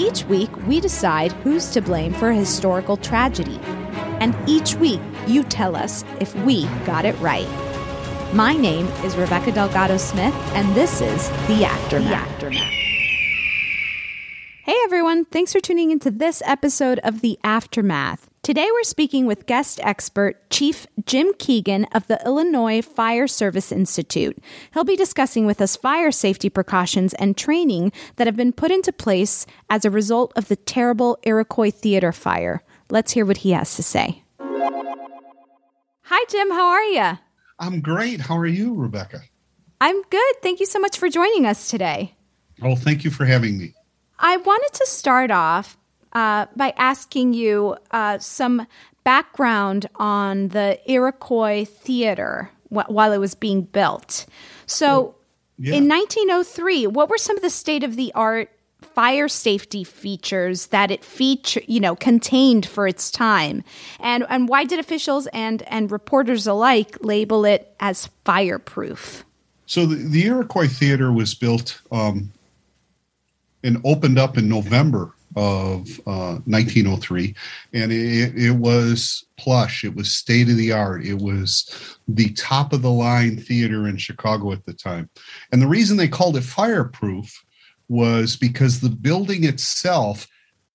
Each week, we decide who's to blame for a historical tragedy. And each week, you tell us if we got it right. My name is Rebecca Delgado Smith, and this is The Aftermath. The Aftermath. Hey everyone, thanks for tuning into this episode of The Aftermath. Today we're speaking with guest expert Chief Jim Keiken of the Illinois Fire Service Institute. He'll be discussing with us fire safety precautions and training that have been put into place as a result of the terrible Iroquois Theater fire. Let's hear what he has to say. Hi Jim, how are you? I'm great. How are you, Rebecca? I'm good. Thank you so much for joining us today. Oh, thank you for having me. I wanted to start off uh, by asking you uh, some background on the Iroquois Theater wh- while it was being built. So, yeah. in 1903, what were some of the state of the art fire safety features that it feature, you know, contained for its time, and and why did officials and and reporters alike label it as fireproof? So the, the Iroquois Theater was built um, and opened up in November of uh, 1903 and it, it was plush it was state of the art it was the top of the line theater in chicago at the time. And the reason they called it fireproof was because the building itself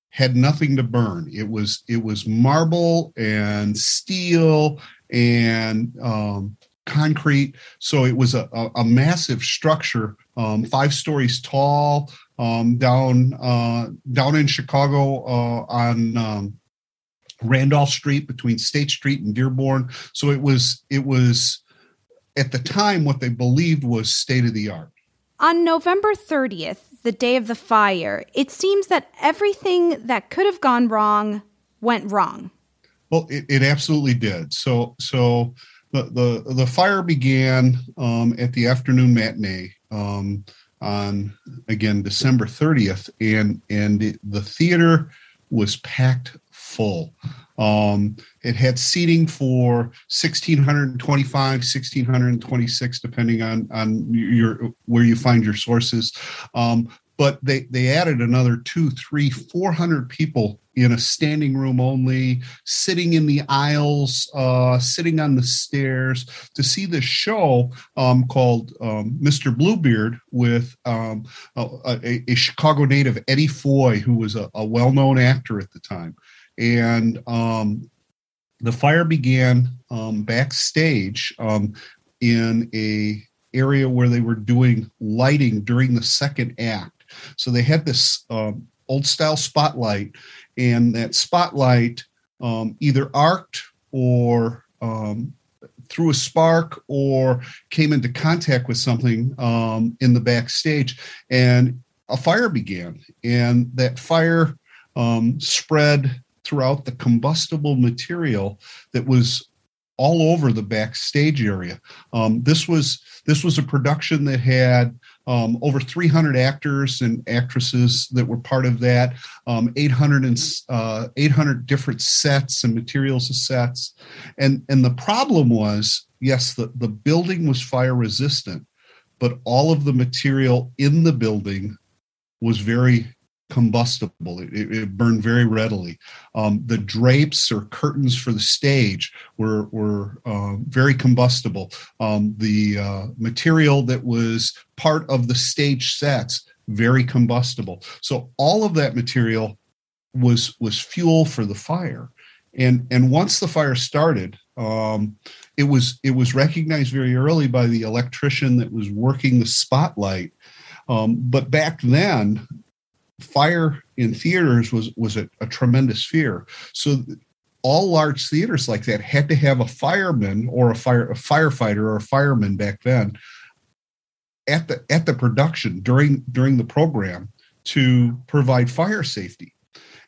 had nothing to burn. It was it was marble and steel and um, concrete so it was a, a, a massive structure um, five stories tall um, down uh, down in Chicago uh, on um, Randolph Street between State Street and Dearborn. So it was it was at the time what they believed was state of the art. On November 30th, the day of the fire, it seems that everything that could have gone wrong went wrong. Well, it, it absolutely did. So so the the, the fire began um, at the afternoon matinee. Um, on again December 30th, and and the theater was packed full. Um, it had seating for 1625, 1626, depending on on your where you find your sources. Um, but they they added another two, three, four hundred people in a standing room only, sitting in the aisles, uh, sitting on the stairs to see this show um, called um, Mr. Bluebeard with um, a, a, Chicago native, Eddie Foy, who was a, a well known actor at the time. And um, the fire began um, backstage um, in a area where they were doing lighting during the second act. So they had this old style spotlight, and that spotlight um, either arced or um, threw a spark or came into contact with something um, in the backstage, and a fire began. And that fire um, spread throughout the combustible material that was all over the backstage area. Um, this was this was a production that had um, over 300 actors and actresses that were part of that, um, 800 and uh, 800 different sets and materials of sets, and and the problem was yes, the the building was fire resistant, but all of the material in the building was very combustible. It, it, burned very readily. Um, the drapes or curtains for the stage were were uh, very combustible. Um, the uh, material that was part of the stage sets very combustible. So all of that material was was fuel for the fire. And and once the fire started, um, it was it was recognized very early by the electrician that was working the spotlight. Um, but back then, fire in theaters was was a, a tremendous fear. So all large theaters like that had to have a fireman or a fire a firefighter or a fireman back then at the at the production during during the program to provide fire safety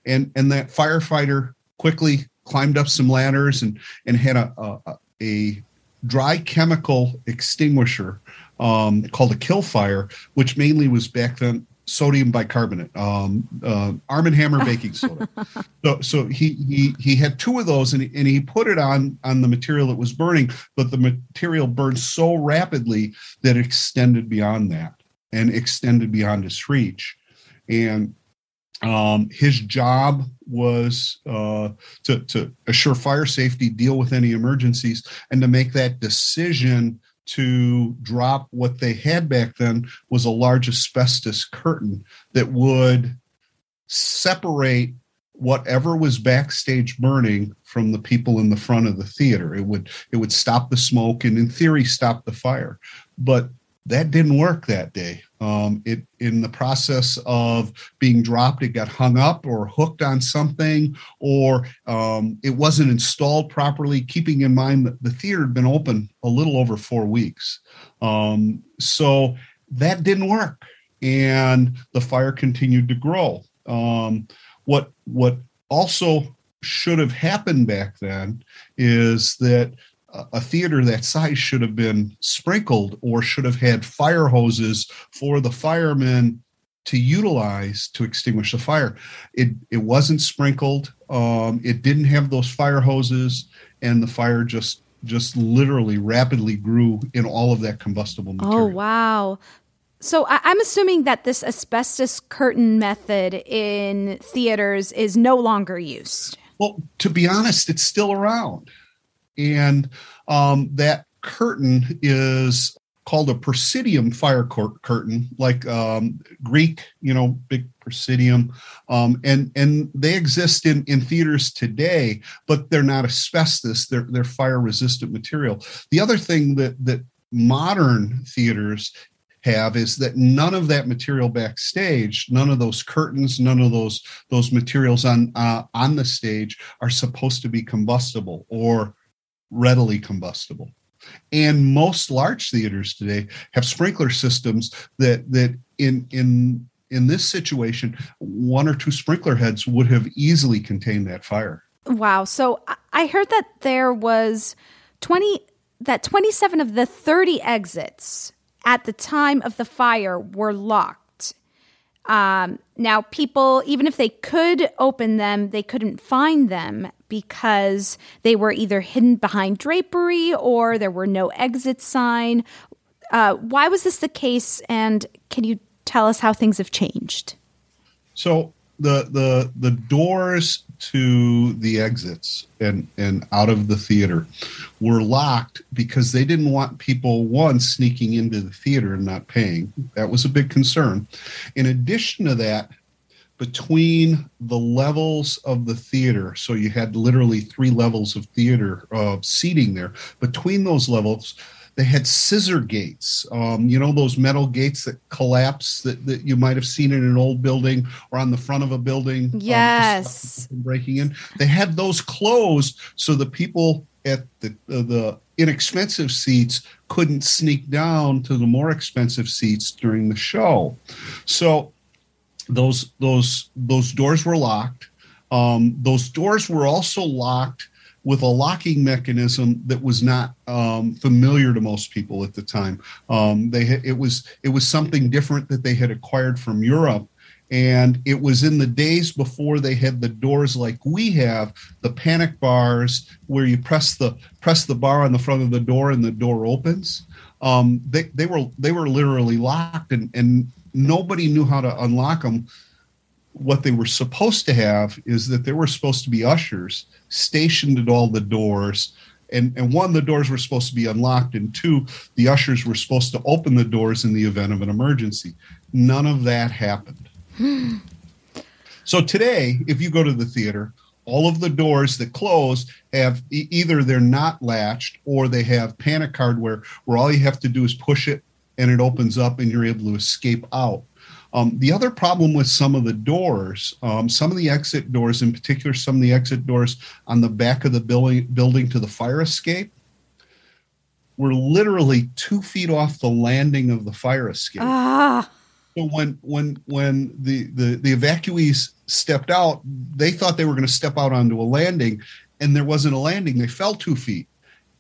and and that firefighter quickly climbed up some ladders and and had a a, a dry chemical extinguisher um, called a kill fire which mainly was back then sodium bicarbonate, um, uh, Arm & Hammer baking soda. so, so he he he had two of those, and he, and he put it on on the material that was burning, but the material burned so rapidly that it extended beyond that and extended beyond his reach, and um, his job was uh, to to assure fire safety, deal with any emergencies, and to make that decision to drop what they had back then was a large asbestos curtain that would separate whatever was backstage burning from the people in the front of the theater it would it would stop the smoke and in theory stop the fire but that didn't work that day. Um, it in the process of being dropped, it got hung up or hooked on something, or um, it wasn't installed properly. Keeping in mind that the theater had been open a little over four weeks, um, so that didn't work, and the fire continued to grow. Um, what what also should have happened back then is that a theater that size should have been sprinkled or should have had fire hoses for the firemen to utilize to extinguish the fire. It it wasn't sprinkled. Um, it didn't have those fire hoses, and the fire just just literally rapidly grew in all of that combustible oh, material. Oh wow! So I- I'm assuming that this asbestos curtain method in theaters is no longer used. Well, to be honest, it's still around and um, that curtain is called a proscenium fire curtain, like um, Greek, you know, big proscenium, um, and and they exist in in theaters today, but they're not asbestos; they're they're fire resistant material. The other thing that that modern theaters have is that none of that material backstage none of those curtains none of those those materials on uh, on the stage are supposed to be combustible or readily combustible. And most large theaters today have sprinkler systems that that in in in this situation, one or two sprinkler heads would have easily contained that fire. Wow. So I heard that there was 20 that 27 of the 30 exits at the time of the fire were locked. Um, now, people, even if they could open them, they couldn't find them because they were either hidden behind drapery or there were no exit sign. Uh, why was this the case? And can you tell us how things have changed? So the the the doors to the exits and and out of the theater were locked because they didn't want people one sneaking into the theater and not paying. That was a big concern. In addition to that between the levels of the theater so you had literally three levels of theater uh, seating there between those levels they had scissor gates. Um, you know those metal gates that collapse that, that you might have seen in an old building or on the front of a building. um, Yes. breaking in. They had those closed so the people at the uh, the inexpensive seats couldn't sneak down to the more expensive seats during the show. So those those those doors were locked. Um, those doors were also locked with a locking mechanism that was not um, familiar to most people at the time. Um, they it was it was something different that they had acquired from Europe, and it was in the days before they had the doors like we have, the panic bars where you press the press the bar on the front of the door and the door opens. Um, they they were they were literally locked, and and nobody knew how to unlock them what they were supposed to have is that there were supposed to be ushers stationed at all the doors. And and one the doors were supposed to be unlocked and two the ushers were supposed to open the doors in the event of an emergency. None of that happened. Hmm. So today if you go to the theater all of the doors that close have e- either they're not latched or they have panic hardware where all you have to do is push it and it opens up and you're able to escape out um, the other problem with some of the doors, um, some of the exit doors, in particular, some of the exit doors on the back of the building, building to the fire escape, were literally two feet off the landing of the fire escape. Ah, So when when when the, the the evacuees stepped out, they thought they were going to step out onto a landing, and there wasn't a landing. They fell two feet.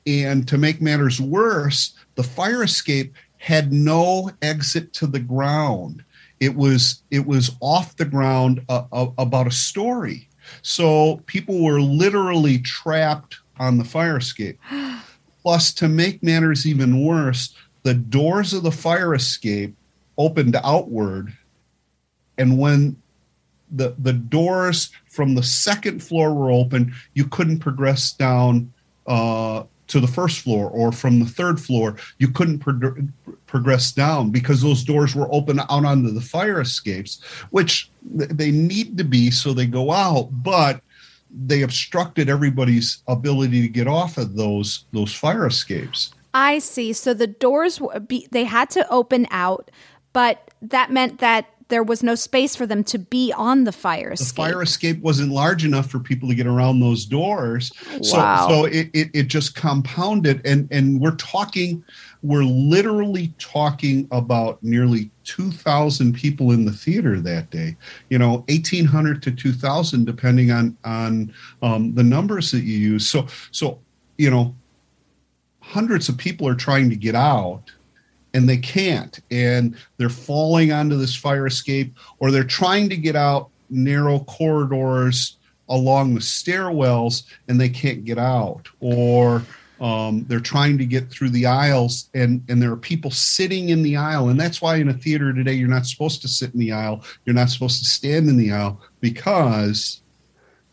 And to make matters worse, the fire escape had no exit to the ground. It was it was off the ground uh, uh, about a story. So people were literally trapped on the fire escape. Plus, to make matters even worse, the doors of the fire escape opened outward, and when the the doors from the second floor were open, you couldn't progress down uh, to the first floor, or from the third floor, you couldn't pro- progress down because those doors were open out onto the fire escapes, which they need to be so they go out, but they obstructed everybody's ability to get off of those those fire escapes. I see. So the doors they had to open out, but that meant that there was no space for them to be on the fire escape. the escape. fire escape wasn't large enough for people to get around those doors so Wow. so it, it, it just compounded and and we're talking we're literally talking about nearly 2000 people in the theater that day you know 1800 to 2000 depending on on um, the numbers that you use so so you know hundreds of people are trying to get out and they can't and they're falling onto this fire escape or they're trying to get out narrow corridors along the stairwells and they can't get out or um, they're trying to get through the aisles and and there are people sitting in the aisle and that's why in a theater today you're not supposed to sit in the aisle you're not supposed to stand in the aisle because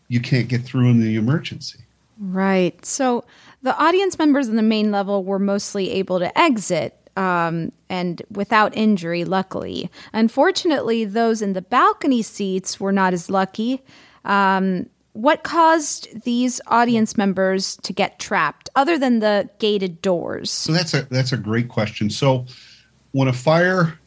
you can't get through in the emergency Right. So the audience members in the main level were mostly able to exit um, and without injury, luckily. Unfortunately, those in the balcony seats were not as lucky. Um, what caused these audience members to get trapped, other than the gated doors? So that's a that's a great question. So when a fire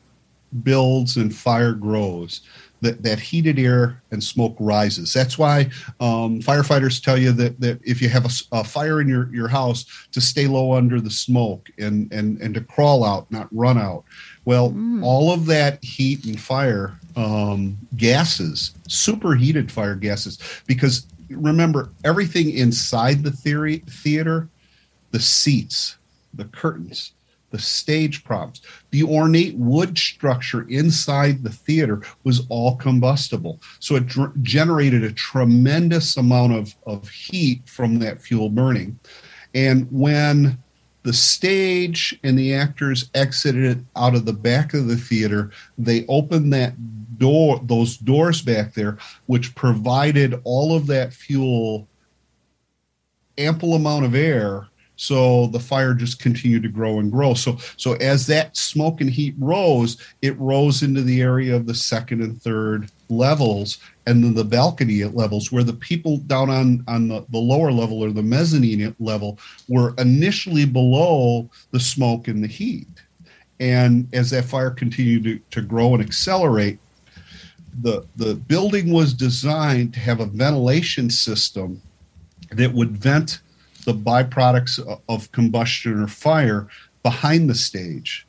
builds and fire grows, that, that heated air and smoke rises. That's why um, firefighters tell you that, that if you have a fire in your, your house, to stay low under the smoke and, and, and to crawl out, not run out. Well, all of that heat and fire um, gases, superheated fire gases, because remember, everything inside the theory, theater, the seats, the curtains, the stage props, the ornate wood structure inside the theater was all combustible. So it dr- generated a tremendous amount of, of heat from that fuel burning. And when the stage and the actors exited out of the back of the theater, they opened that door, those doors back there, which provided all of that fuel ample amount of air so the fire just continued to grow and grow. So so as that smoke and heat rose it rose into the area of the second and third levels and then the balcony at levels where the people down on on the, the lower level or the mezzanine level were initially below the smoke and the heat. And as that fire continued to, to grow and accelerate the the building was designed to have a ventilation system that would vent the byproducts of combustion or fire behind the stage.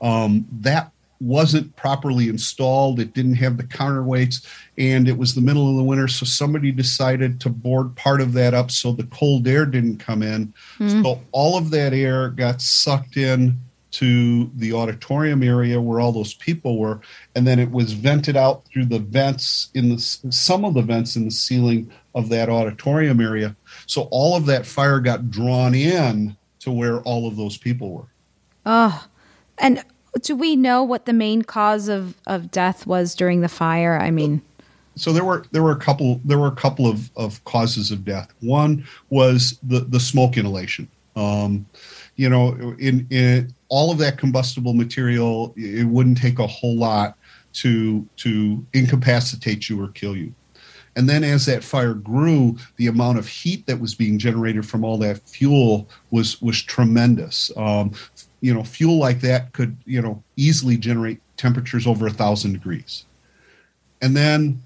Um, that wasn't properly installed. It didn't have the counterweights, and it was the middle of the winter. So somebody decided to board part of that up so the cold air didn't come in. Mm. So all of that air got sucked in to the auditorium area where all those people were, and then it was vented out through the vents in the some of the vents in the ceiling of that auditorium area. So all of that fire got drawn in to where all of those people were. Oh, and do we know what the main cause of, of death was during the fire? I mean, so there were there were a couple there were a couple of, of causes of death. One was the the smoke inhalation. Um, you know, in in all of that combustible material, it wouldn't take a whole lot to to incapacitate you or kill you. And then as that fire grew, the amount of heat that was being generated from all that fuel was was tremendous. Um, you know, fuel like that could you know easily generate temperatures over a thousand degrees. And then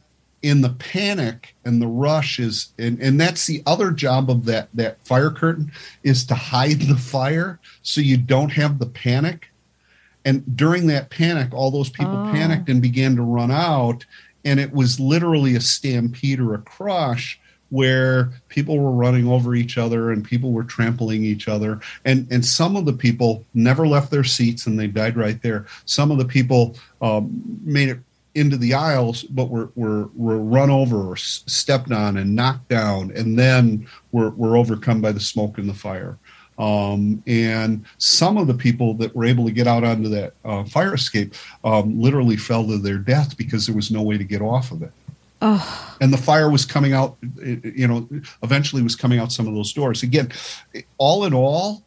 in the panic and the rush is and, and that's the other job of that that fire curtain is to hide the fire so you don't have the panic. And during that panic all those people oh. panicked and began to run out and it was literally a stampede or a crush where people were running over each other and people were trampling each other. And and some of the people never left their seats and they died right there. Some of the people um, made it into the aisles but were, were were run over or stepped on and knocked down and then were, were overcome by the smoke and the fire um, and some of the people that were able to get out onto that uh, fire escape um, literally fell to their death because there was no way to get off of it. Oh. And the fire was coming out, you know, eventually was coming out some of those doors. Again, all in all,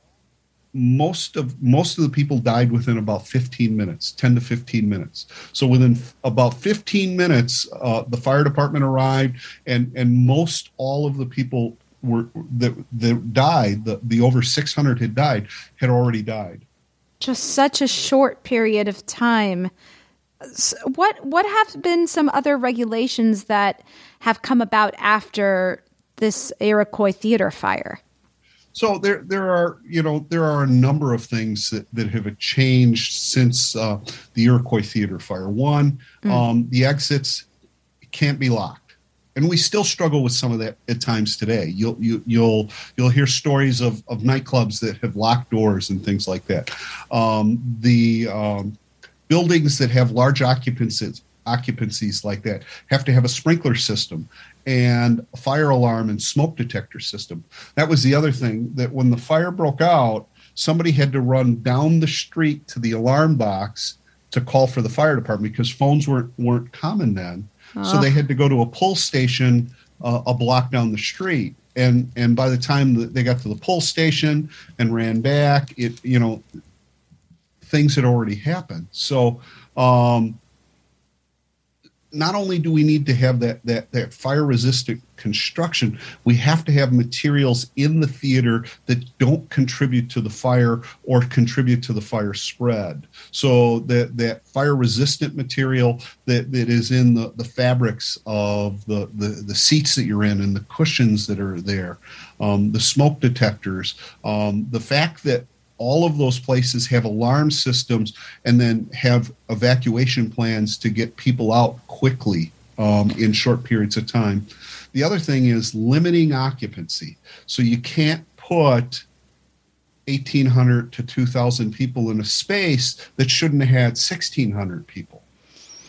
most of most of the people died within about 15 minutes 10 to 15 minutes so within about 15 minutes uh, the fire department arrived and and most all of the people were that that died, the, the over 600 had died, had already died. Just such a short period of time. What what have been some other regulations that have come about after this Iroquois theater fire? So there there are you know there are a number of things that, that have changed since uh, the Iroquois theater fire. One, mm. um, the exits can't be locked and we still struggle with some of that at times today. You'll you, you'll you'll hear stories of, of nightclubs that have locked doors and things like that. Um, the um, buildings that have large occupancies occupancies like that have to have a sprinkler system and a fire alarm and smoke detector system. That was the other thing that when the fire broke out, somebody had to run down the street to the alarm box to call for the fire department because phones weren't weren't common then so they had to go to a pull station uh, a block down the street. And and by the time they got to the pull station and ran back, it you know things had already happened. So um, not only do we need to have that that that fire resistant construction, we have to have materials in the theater that don't contribute to the fire or contribute to the fire spread. So that that fire resistant material that, that is in the, the fabrics of the, the, the seats that you're in and the cushions that are there, um, the smoke detectors, um, the fact that all of those places have alarm systems and then have evacuation plans to get people out quickly um, in short periods of time. The other thing is limiting occupancy. So you can't put 1,800 to 2,000 people in a space that shouldn't have had 1,600 people.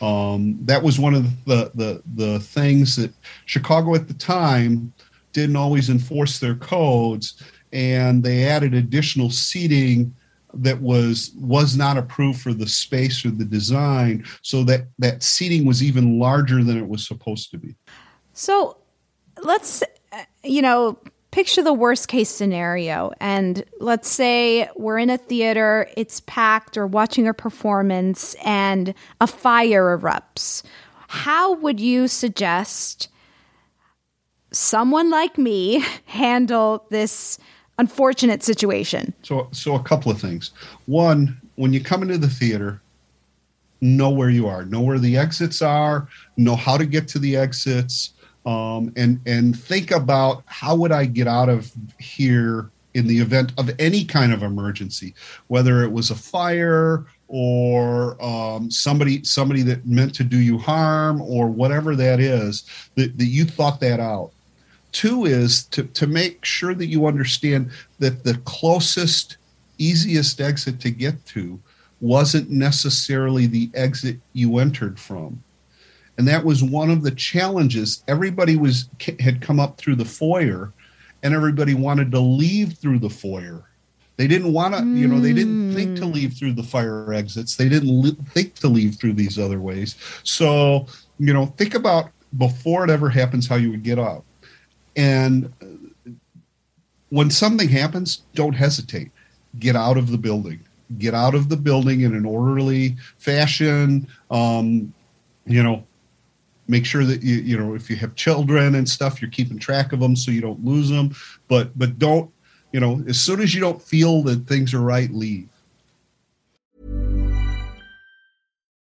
Um, that was one of the, the, the things that Chicago at the time didn't always enforce their codes and they added additional seating that was was not approved for the space or the design so that that seating was even larger than it was supposed to be. So let's you know picture the worst case scenario and let's say we're in a theater it's packed or watching a performance and a fire erupts. How would you suggest someone like me handle this unfortunate situation? So, so a couple of things. One, when you come into the theater, know where you are, know where the exits are, know how to get to the exits, um, and and think about how would I get out of here in the event of any kind of emergency, whether it was a fire or um, somebody somebody that meant to do you harm or whatever that is that, that you thought that out two is to, to make sure that you understand that the closest easiest exit to get to wasn't necessarily the exit you entered from and that was one of the challenges everybody was had come up through the foyer and everybody wanted to leave through the foyer they didn't want to, you know, they didn't think to leave through the fire exits. They didn't li- think to leave through these other ways. So, you know, think about before it ever happens how you would get out. And when something happens, don't hesitate. Get out of the building. Get out of the building in an orderly fashion. Um, you know, make sure that you you know if you have children and stuff, you're keeping track of them so you don't lose them. But but don't you know, as soon as you don't feel that things are right, leave.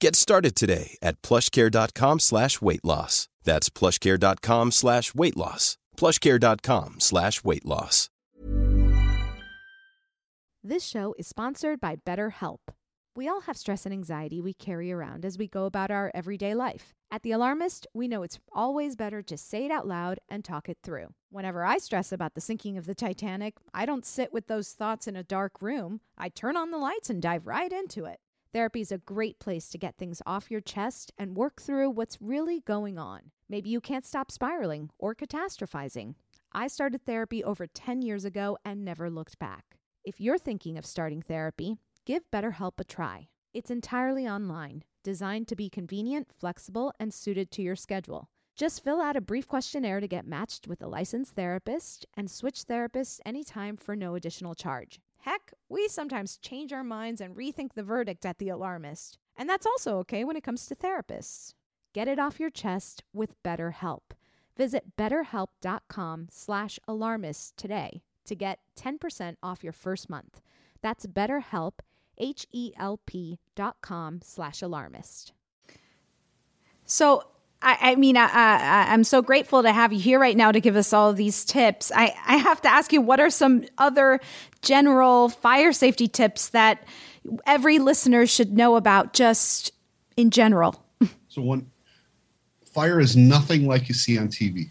Get started today at plushcare.com slash weight loss. That's plushcare.com slash weight loss. Plushcare.com slash weight loss. This show is sponsored by BetterHelp. We all have stress and anxiety we carry around as we go about our everyday life. At The Alarmist, we know it's always better to say it out loud and talk it through. Whenever I stress about the sinking of the Titanic, I don't sit with those thoughts in a dark room. I turn on the lights and dive right into it. Therapy is a great place to get things off your chest and work through what's really going on. Maybe you can't stop spiraling or catastrophizing. I started therapy over 10 years ago and never looked back. If you're thinking of starting therapy, give BetterHelp a try. It's entirely online, designed to be convenient, flexible, and suited to your schedule. Just fill out a brief questionnaire to get matched with a licensed therapist and switch therapists anytime for no additional charge. Heck, we sometimes change our minds and rethink the verdict at the alarmist. And that's also okay when it comes to therapists. Get it off your chest with BetterHelp. Visit betterhelp.com slash alarmist today to get 10% off your first month. That's betterhelp, H-E-L-P dot com slash alarmist. So I, I mean, I, I, I'm so grateful to have you here right now to give us all of these tips. I, I have to ask you, what are some other general fire safety tips that every listener should know about just in general? So, one fire is nothing like you see on TV.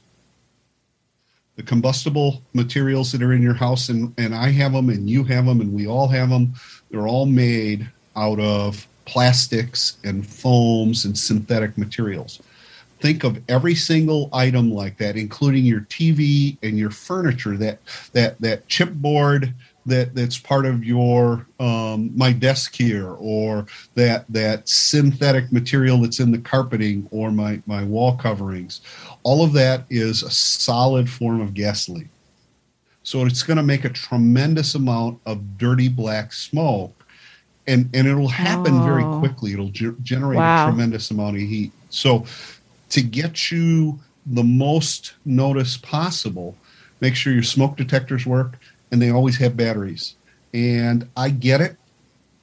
The combustible materials that are in your house, and, and I have them, and you have them, and we all have them, they're all made out of plastics and foams and synthetic materials. Think of every single item like that, including your TV and your furniture, that that that chipboard that that's part of your um, my desk here, or that that synthetic material that's in the carpeting or my my wall coverings. All of that is a solid form of gasoline. So it's going to make a tremendous amount of dirty black smoke and and it'll happen oh. very quickly. It'll ge- generate wow. a tremendous amount of heat. So to get you the most notice possible, make sure your smoke detectors work and they always have batteries. And I get it.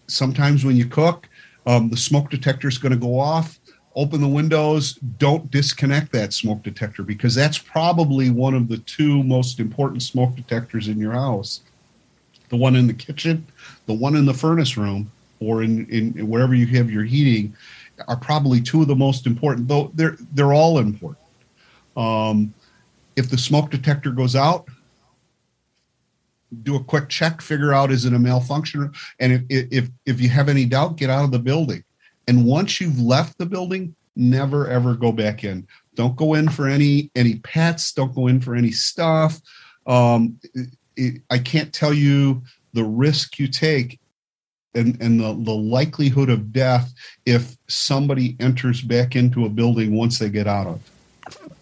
Sometimes when you cook, um, the smoke detector is going to go off. Open the windows. Don't disconnect that smoke detector because that's probably one of the two most important smoke detectors in your house. The one in the kitchen the one in the furnace room or in, in, in wherever you have your heating are probably two of the most important, though they're they're all important. Um, if the smoke detector goes out, do a quick check, figure out is it a malfunction, and if if if you have any doubt, get out of the building. And once you've left the building, never ever go back in. Don't go in for any any pets. Don't go in for any stuff. Um, it, it, I can't tell you the risk you take and, and the, the likelihood of death if somebody enters back into a building once they get out of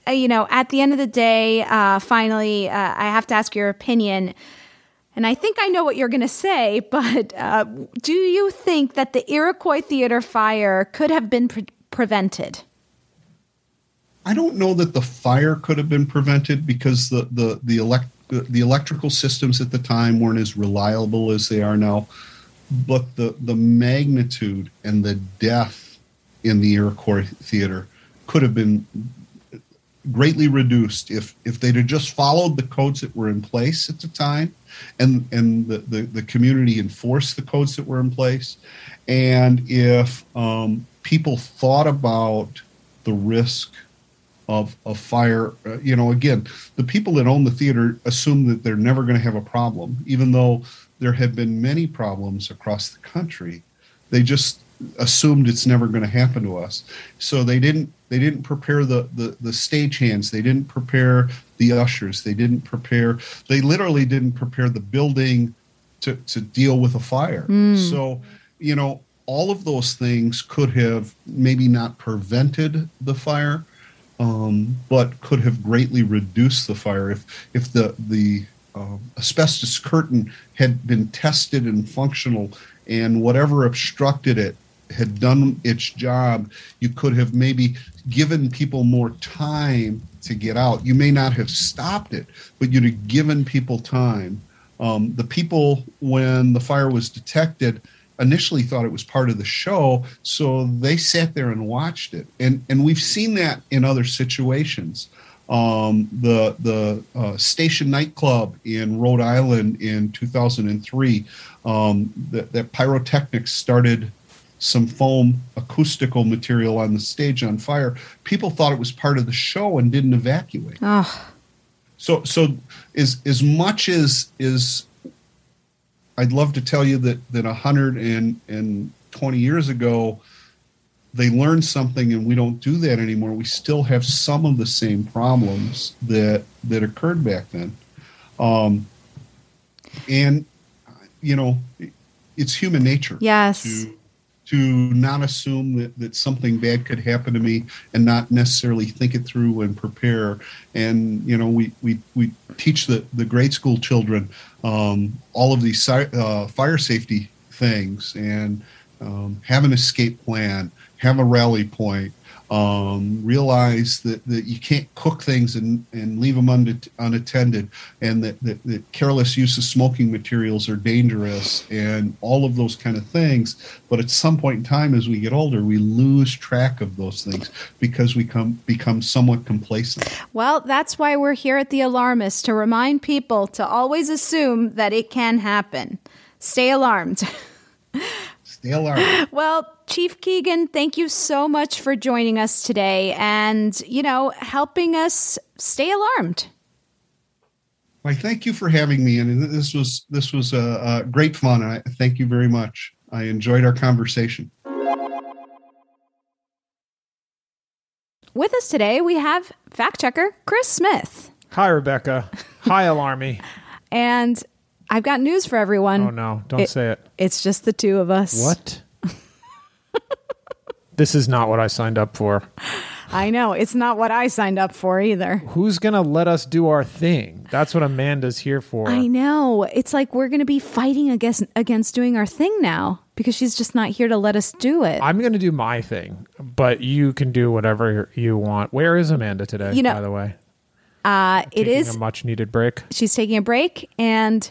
uh, you know at the end of the day uh, finally uh, i have to ask your opinion. And i think i know what you're going to say but uh, do you think that the iroquois theater fire could have been pre- prevented? I don't know that the fire could have been prevented because the the the elect the electrical systems at the time weren't as reliable as they are now, but the the magnitude and the death in the Iroquois theater could have been greatly reduced if if they'd have just followed the codes that were in place at the time and and the the, the community enforced the codes that were in place and if um, people thought about the risk of, of fire. Uh, you know, again, the people that own the theater assume that they're never going to have a problem, even though there have been many problems across the country. They just assumed it's never going to happen to us. So they didn't they didn't prepare the, the the stagehands. They didn't prepare the ushers. They didn't prepare. They literally didn't prepare the building to to deal with a fire. Mm. So you know all of those things could have maybe not prevented the fire, um, but could have greatly reduced the fire if if the the asbestos curtain had been tested and functional, and whatever obstructed it had done its job. You could have maybe given people more time to get out. You may not have stopped it, but you'd have given people time. Um, the people, when the fire was detected, initially thought it was part of the show, so they sat there and watched it. And and we've seen that in other situations. Um, the the uh, Station nightclub in Rhode Island in 2003, um, that, that pyrotechnics started some foam acoustical material on the stage on fire. People thought it was part of the show and didn't evacuate. Oh. So so as as much as is I'd love to tell you that that 120 years ago they learned something and we don't do that anymore. We still have some of the same problems that that occurred back then. Um, and you know, it's human nature. Yes. To, to not assume that, that something bad could happen to me and not necessarily think it through and prepare. And, you know, we, we, we teach the, the grade school children um, all of these uh, fire safety things and um, have an escape plan, have a rally point, um, realize that, that you can't cook things and, and leave them un- unattended, and that, that, that, careless use of smoking materials are dangerous, and all of those kind of things. But at some point in time, as we get older, we lose track of those things because we come become somewhat complacent. Well, that's why we're here at the Alarmist to remind people to always assume that it can happen. Stay alarmed. Stay alarmed. Well, Chief Keiken, thank you so much for joining us today and, you know, helping us stay alarmed. Why, thank you for having me. And this was this was a great fun. I thank you very much. I enjoyed our conversation. With us today, we have fact checker Chris Smith. Hi, Rebecca. Hi, Alarmy. and I've got news for everyone. Oh no! Don't it, say it. It's just the two of us. What? this is not what I signed up for. I know. It's not what I signed up for either. Who's going to let us do our thing? That's what Amanda's here for. I know. It's like we're going to be fighting against against doing our thing now because she's just not here to let us do it. I'm going to do my thing, but you can do whatever you want. Where is Amanda today, You know- by the way? Uh, it Taking is. a much needed break. she's taking a break and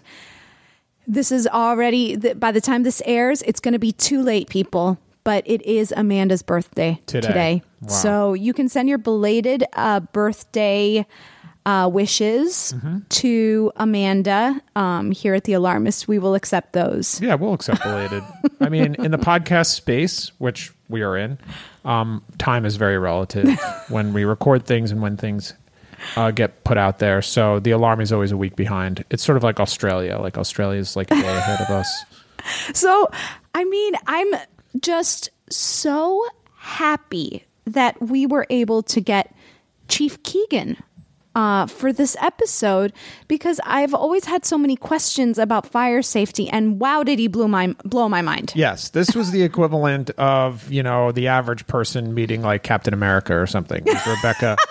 this is already th- by the time this airs it's going to be too late people but it is amanda's birthday Today. Wow. so you can send your belated uh, birthday uh, wishes Mm-hmm. to amanda um, here at the alarmist we will accept those Yeah, we'll accept belated. I mean, in the podcast space, which we are in, um, time is very relative when we record things and when things uh, get put out there. So the alarm is always a week behind. It's sort of like Australia. Like Australia is like a day ahead of us. so i mean i'm just so happy that we were able to get chief Keiken uh, for this episode because I've always had so many questions about fire safety, and wow, did he blow my blow my mind? Yes, this was the equivalent of you know the average person meeting like Captain America or something. Rebecca.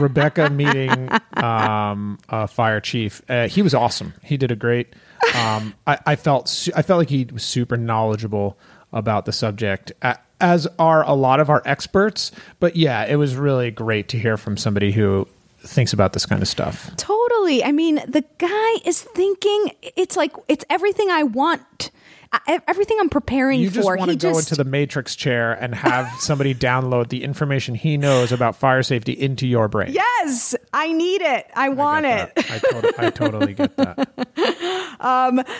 Rebecca meeting um, a fire chief. Uh, he was awesome. He did a great. Um, I, I felt su- I felt like he was super knowledgeable about the subject, as are a lot of our experts. But yeah, it was really great to hear from somebody who thinks about this kind of stuff. Totally. I mean, the guy is thinking it's like it's everything I want, I, everything I'm preparing for You just for. want to go just- into the matrix chair and have somebody download the information he knows about fire safety into your brain. Yes, I need it. I want get it. I, I totally get that.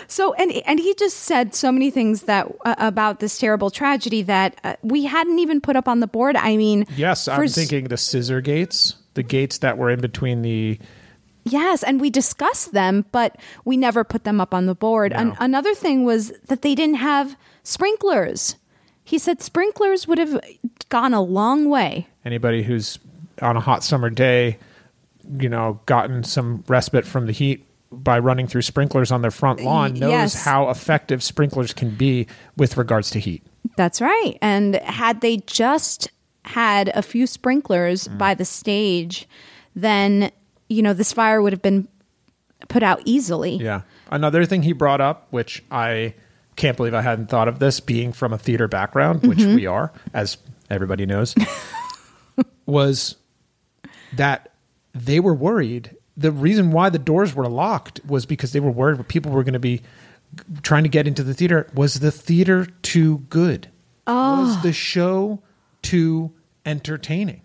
So and and he just said so many things that uh, about this terrible tragedy that uh, we hadn't even put up on the board. I mean, Yes, I'm thinking the scissor gates, the gates that were in between the. Yes, and we discussed them, but we never put them up on the board. An- another thing was that they didn't have sprinklers. He said sprinklers would have gone a long way. Anybody who's on a hot summer day, you know, gotten some respite from the heat by running through sprinklers on their front lawn knows yes. how effective sprinklers can be with regards to heat. That's right. And had they just had a few sprinklers Mm. by the stage, then you know this fire would have been put out easily. Yeah. Another thing he brought up, which I can't believe I hadn't thought of this, being from a theater background, which Mm-hmm. we are, as everybody knows, was that they were worried. The reason why the doors were locked was because they were worried people were going to be trying to get into the theater. Was the theater too good? Was the show too entertaining?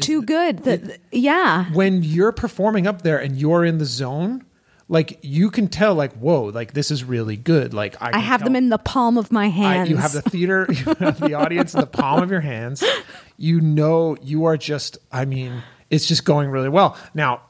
Too good. The- the- yeah. when you're performing up there and you're in the zone, like you can tell, like, whoa, like this is really good. Like I, I have them in the palm of my I- hands. you have the theater, you have the audience in the palm of your hands. You know, you are just. I mean, it's just going really well. Now,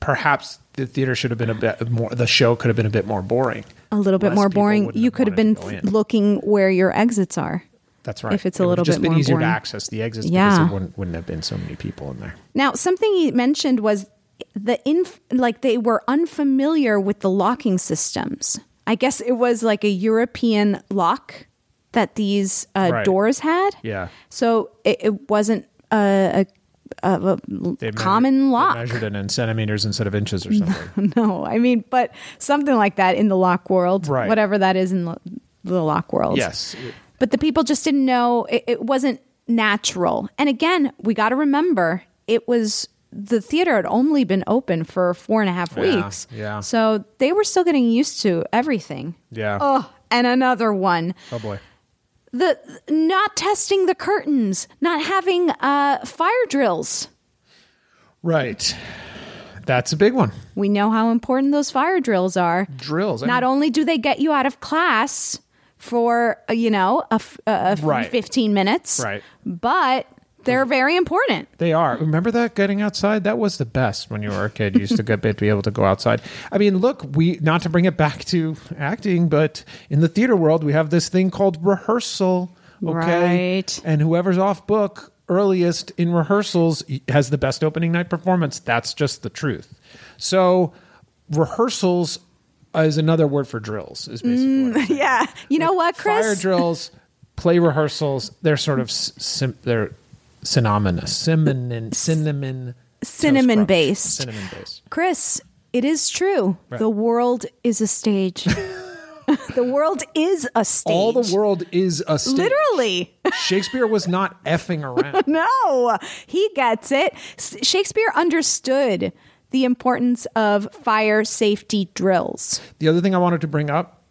perhaps the theater should have been a bit more. The show could have been a bit more boring. a little bit Less more boring. You could have been wanted to go in. looking where your exits are. That's right. if it's a It little just bit been more easier boring. to access the exits because Yeah. there wouldn't, wouldn't have been so many people in there. Now, something he mentioned was the inf- like they were unfamiliar with the locking systems. I guess it was like a European lock that these uh, Right. doors had. Yeah. So it, it wasn't a, a, a, a They measured- common they lock. measured it in centimeters instead of inches or something. No, I mean, but something like that in the lock world, Right. whatever that is in the, the lock world. yes. But the people just didn't know it, it wasn't natural. And again, we got to remember it was the theater had only been open for four and a half Yeah, weeks. yeah. So they were still getting used to everything. Yeah. Oh, and another one. Oh boy. The not testing the curtains, not having uh, fire drills. Right. That's a big one. We know how important those fire drills are. Drills. I Not mean, only do they get you out of class for uh, you know a, a- a Right. 15 minutes, Right. But they're very important. They are. Remember that getting outside? That was the best when you were a kid. You used to get to be able to go outside. I mean, look, we not to bring it back to acting, but in the theater world, we have this thing called rehearsal. Okay. Right. And whoever's off book earliest in rehearsals has the best opening night performance. That's just the truth. So rehearsals is another word for drills. Is basically what I'm mm, saying. yeah. You know what, Chris? fire drills, play rehearsals. They're sort of sim- they're synonymous, cinnamon, cinnamon, Cinnamon based. cinnamon based. Chris, it is true. Right. The world is a stage. the world is a stage. All the world is a stage. Literally. Shakespeare was not effing around. No, he gets it. S- Shakespeare understood the importance of fire safety drills. The other thing I wanted to bring up,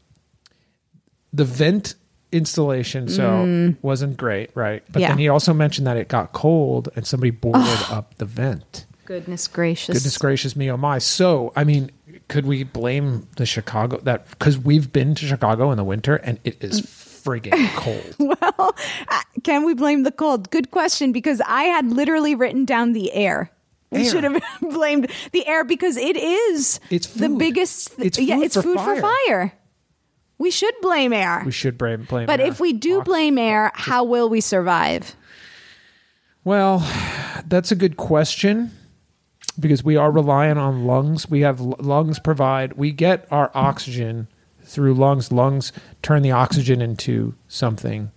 the vent installation, so wasn't great, right? But Mm. Yeah. then he also mentioned that it got cold and somebody boarded up the vent. Goodness gracious. Goodness gracious me, oh my! So, I mean, could we blame the Chicago that because we've been to Chicago in the winter and it is friggin' cold. Well, uh, can we blame the cold? Good question because I had literally written down the air. We Air. should have blamed the air because it is It's the food. biggest. It's yeah, food it's for food for fire. fire. We should blame air. we should blame blame. but air. if we do Ox- blame air, how will we survive? Well, that's a good question because we are relying on lungs. We have lungs provide, we get our oxygen through lungs. Lungs turn the oxygen into something,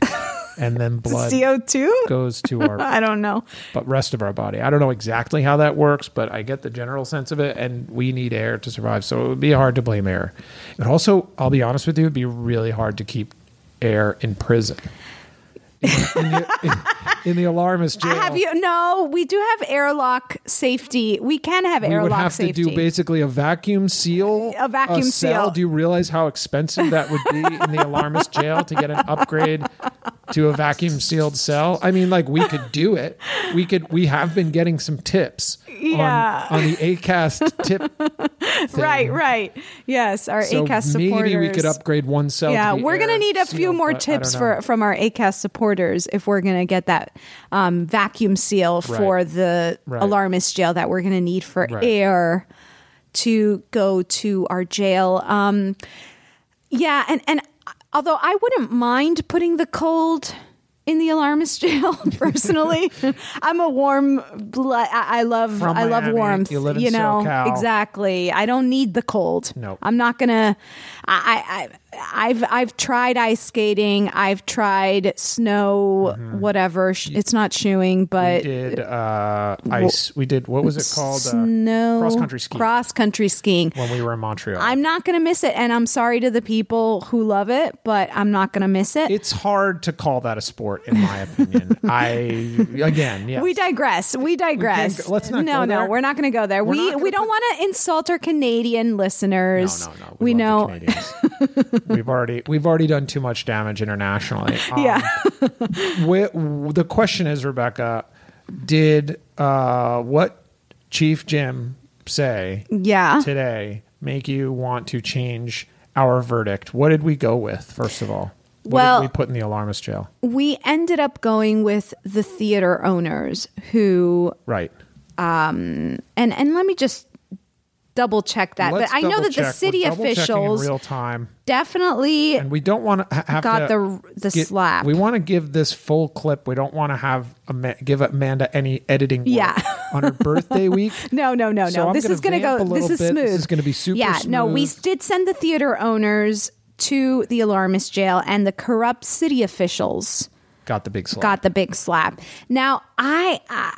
and then blood CO2? goes to our I don't know. but rest of our body. I don't know exactly how that works, but I get the general sense of it, and we need air to survive. So it would be hard to blame air. But also, I'll be honest with you, it'd be really hard to keep air in prison. In, in the, in, in the alarmist jail. Have you? No, we do have airlock safety. We can have airlock safety. we airlock would have safety. to do basically a vacuum seal. A vacuum cell. seal. Do you realize how expensive that would be in the alarmist jail to get an upgrade to a vacuum sealed cell? I mean, like we could do it. We could. We have been getting some tips Yeah. on, on the Acast tip. thing. Right, right. Yes, our So ACAST supporters. maybe we could upgrade one cell. Yeah, we're going to need a few more but I don't tips for from our ACAST supporters if we're going to get that um, vacuum seal for the Right. alarmist jail that we're going to need for Right. air to go to our jail. Um, yeah, and and although I wouldn't mind putting the cold in the alarmist jail personally, I'm a warm blood. I, I love From I love Miami, warmth. you live in know SoCal. exactly. I don't need the cold. Nope. I'm not gonna. I, I I've I've tried ice skating. I've tried snow. Whatever. It's not shoeing, but Mm-hmm. we did uh, ice. We did what was it called? snow cross country skiing Cross country skiing. when we were in Montreal. I'm not gonna miss it, and I'm sorry to the people who love it, but I'm not gonna miss it. it's hard to call that a sport, in my opinion. I again, yes. We digress. We digress. go- let's not no, go no, there. we're not going to go there. We're we we don't want to insult our Canadian listeners. No, no, no. We, love know. we've already we've already done too much damage internationally. Um, Yeah. wh- the question is, Rebecca, did uh, what Chief Jim say Yeah. today make you want to change our verdict? What did we go with first of all? What Well- did we put in the alarmist jail? We ended up going with the theater owners who Right. Um, and and let me just double check that. Let's but I know that the city officials real time. definitely and we don't want to have got to the the get- slap. We want to give this full clip. We don't want to have give Amanda any editing. work Yeah. on her birthday week. No, no, no, no. This gonna is going to go. This is smooth. This is gonna be super smooth. Yeah, no. We did send the theater owners to the alarmist jail, and the corrupt city officials Got the big slap. got the big slap. Now, I uh,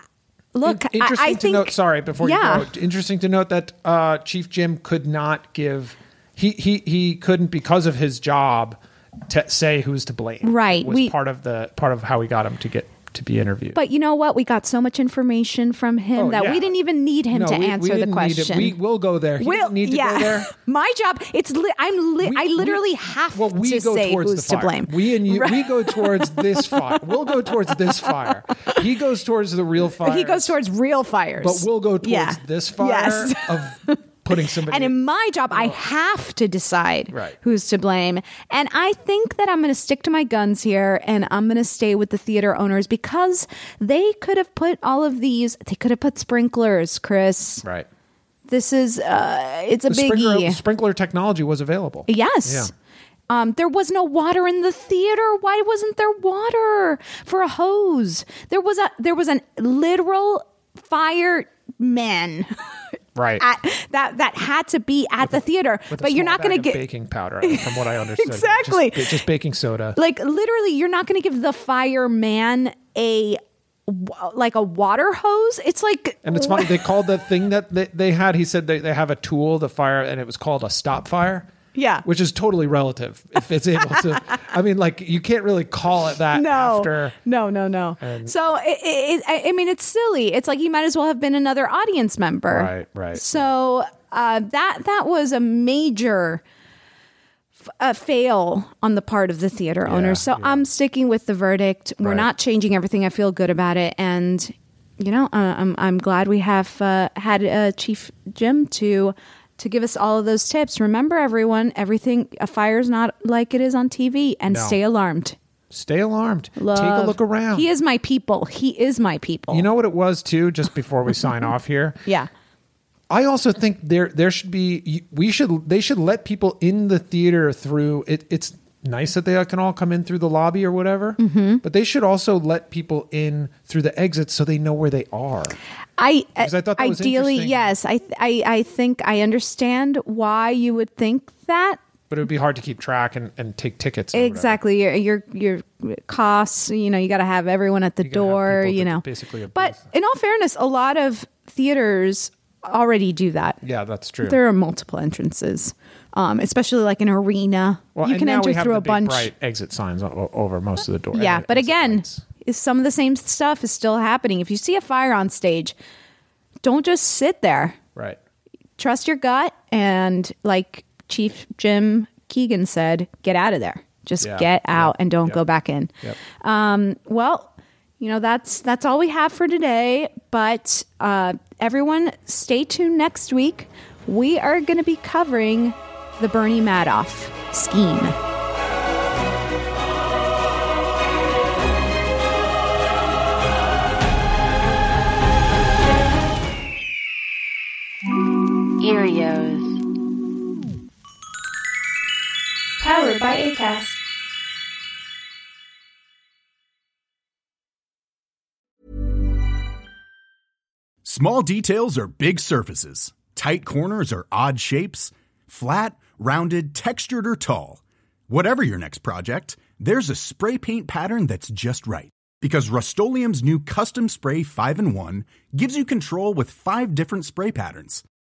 look. In- interesting I, I to think. note. Sorry, before Yeah. you go. Interesting to note that uh, Chief Jim could not give. He he he couldn't because of his job to say who's to blame. Right, Was we- part of the part of how we got him to get to be interviewed. But you know what? We got so much information from him Oh, that yeah. we didn't even need him No, to we- we answer the need it. question. We will go there. He We'll- need to yeah. go there. My job. It's. Li- I'm. Li- We- I literally we- have well, we to go say towards who's the to blame. We and you, Right. we go towards this fire. We'll go towards this fire. He goes towards the real fire. He goes towards real fires. but we'll go towards this fire Yes. of putting somebody. And in my job, I have to decide Right. who's to blame. And I think that I'm going to stick to my guns here and I'm going to stay with the theater owners because they could have put all of these, they could have put sprinklers, Chris. right. This is, uh, it's a The sprinkler, biggie. sprinkler technology was available. Yes. Yeah. Um, there was no water in the theater. Why wasn't there water for a hose? There was a there was a literal fireman Right. at, that that had to be at the theater. With a But you're not going to get baking powder, from what I understood. Exactly. Just, just baking soda. like literally you're not going to give the fireman a like a water hose. It's like And it's funny, they called the thing that they, they had, he said they, they have a tool, the fire, and it was called a stop fire. Yeah. Which is totally relative if it's able to. I mean, like, you can't really call it that no, after. no, no, no. so it, it, I I mean, it's silly. It's like you might as well have been another audience member. Right, right. So uh, that that was a major f- fail on the part of the theater owners. So I'm sticking with the verdict. We're Right. not changing everything. I feel good about it, and you know, uh, I'm I'm glad we have uh, had uh, Chief Jim to. To give us all of those tips. Remember, everyone, everything, a fire's not like it is on TV, and No. stay alarmed. Stay alarmed. Take a look around. He is my people. He is my people. You know what it was too. Just before we sign off here, Yeah. I also think there there should be we should they should let people in the theater through it. It's nice that they can all come in through the lobby or whatever, mm-hmm. but they should also let people in through the exits so they know where they are. I, Because I thought that ideally, yes. I, I I think I understand why you would think that. But it would be hard to keep track and, and take tickets. Exactly. Your your your costs, you know, you got to have everyone at the You door, you know. basically But in all fairness, a lot of theaters already do that. Yeah, that's true. There are multiple entrances. Um, especially like an arena. well, you can enter through a bunch. bright exit signs over most of the doors. Yeah, but again, is some of the same stuff is still happening. If you see a fire on stage, don't just sit there. right. Trust your gut and like Chief Jim Keiken said, get out of there. Just Yeah, get out yeah, and don't go back in. Um, well, you know that's that's all we have for today. But uh, everyone, stay tuned next week. We are going to be covering the Bernie Madoff scheme. Earios. Powered by ACAST. Small details are big surfaces. Tight corners are odd shapes. Flat, rounded, textured, or tall. Whatever your next project, there's a spray paint pattern that's just right. Because Rust-Oleum Custom Spray 5 in 1 gives you control with five different spray patterns.